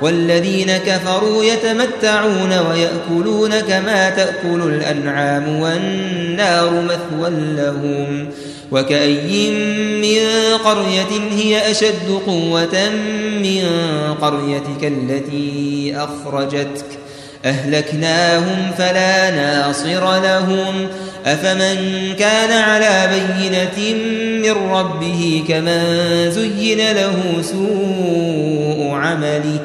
والذين كفروا يتمتعون ويأكلون كما تأكل الأنعام والنار مثوى لهم وكأي من قرية هي أشد قوة من قريتك التي أخرجتك أهلكناهم فلا ناصر لهم أفمن كان على بينة من ربه كمن زين له سوء عمله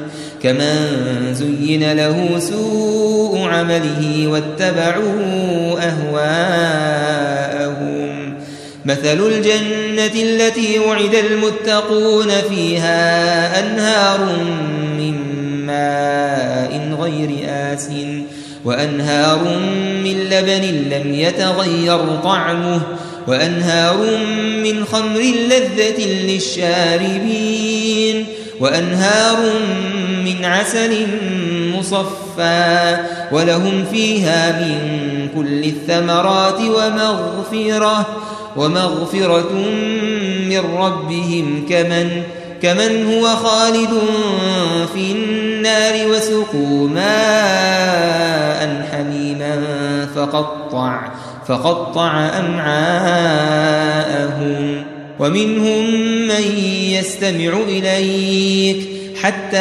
كمن زين له سوء عمله واتبعوا أهواءهم مثل الجنة التي وعد المتقون فيها أنهار من ماء غير آس وأنهار من لبن لم يتغير طعمه وأنهار من خمر لذة للشاربين وأنهار من عسل مصفى ولهم فيها من كل الثمرات ومغفرة ومغفرة من ربهم كمن كمن هو خالد في النار وسقوا ماء حميما فقطع فقطع أمعاءهم ومنهم من يستمع إليك حتى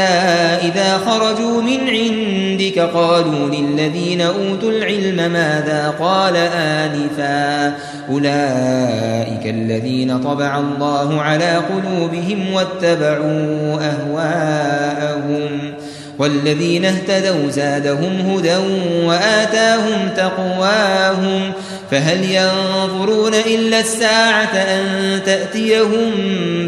إذا خرجوا من عندك قالوا للذين أوتوا العلم ماذا قال آنفا أولئك الذين طبع الله على قلوبهم واتبعوا أهواءهم والذين اهتدوا زادهم هدى وآتاهم تقواهم فهل ينظرون إلا الساعة أن تأتيهم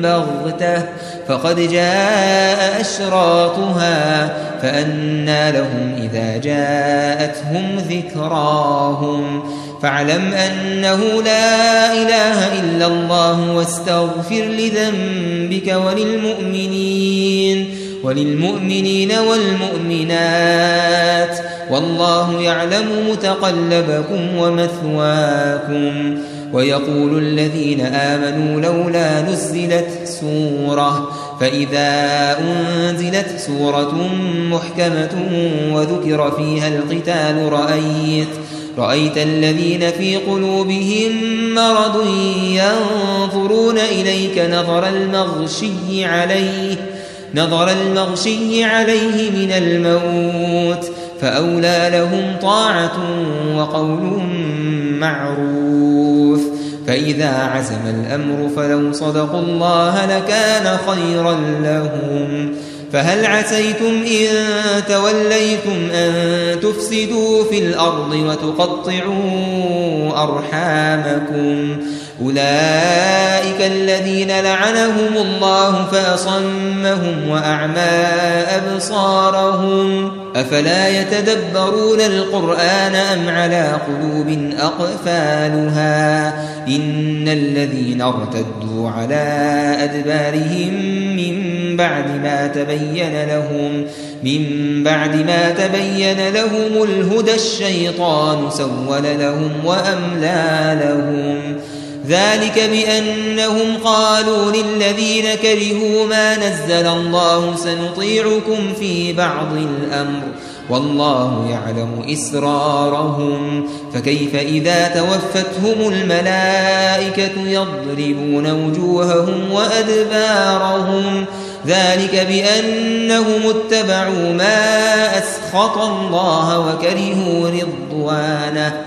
بغتة فقد جاء أشراطها فأنى لهم إذا جاءتهم ذكراهم فاعلم أنه لا إله إلا الله واستغفر لذنبك وللمؤمنين وللمؤمنين والمؤمنات والله يعلم متقلبكم ومثواكم ويقول الذين آمنوا لولا نزلت سورة فإذا أنزلت سورة محكمة وذكر فيها القتال رأيت رأيت الذين في قلوبهم مرض ينظرون إليك نظر المغشي عليه نظر المغشي عليه من الموت فأولى لهم طاعة وقول معروف فإذا عزم الأمر فلو صدقوا الله لكان خيرا لهم فهل عسيتم إن توليتم أن تفسدوا في الأرض وتقطعوا أرحامكم؟ أولئك الذين لعنهم الله فأصمهم وأعمى أبصارهم أفلا يتدبرون القرآن أم على قلوب أقفالها إن الذين ارتدوا على أدبارهم من بعد ما تبين لهم من بعد ما تبين لهم الهدى الشيطان سول لهم وأملى لهم ذلك بأنهم قالوا للذين كرهوا ما نزل الله سنطيعكم في بعض الأمر والله يعلم إسرارهم فكيف إذا توفتهم الملائكة يضربون وجوههم وأدبارهم ذلك بأنهم اتبعوا ما أسخط الله وكرهوا رضوانه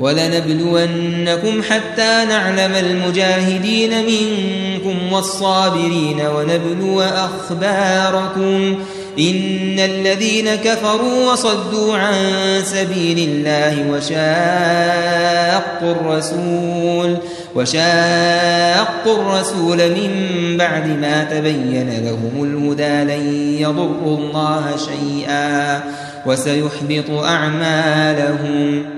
ولنبلونكم حتى نعلم المجاهدين منكم والصابرين ونبلو أخباركم إن الذين كفروا وصدوا عن سبيل الله وشاقوا الرسول وشاقوا الرسول من بعد ما تبين لهم الهدى لن يضروا الله شيئا وسيحبط أعمالهم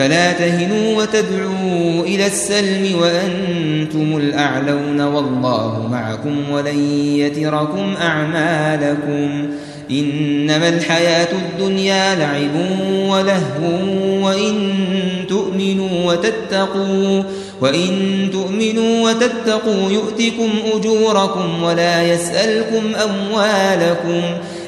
فلا تهنوا وتدعوا إلى السلم وأنتم الأعلون والله معكم ولن يتركم أعمالكم إنما الحياة الدنيا لعب ولهو وإن تؤمنوا وتتقوا وإن تؤمنوا وتتقوا يؤتكم أجوركم ولا يسألكم أموالكم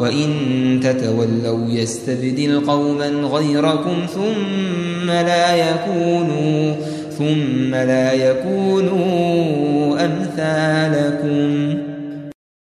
وإن تتولوا يستبدل قوما غيركم ثم لا يكونوا ثم لا يكونوا أمثالكم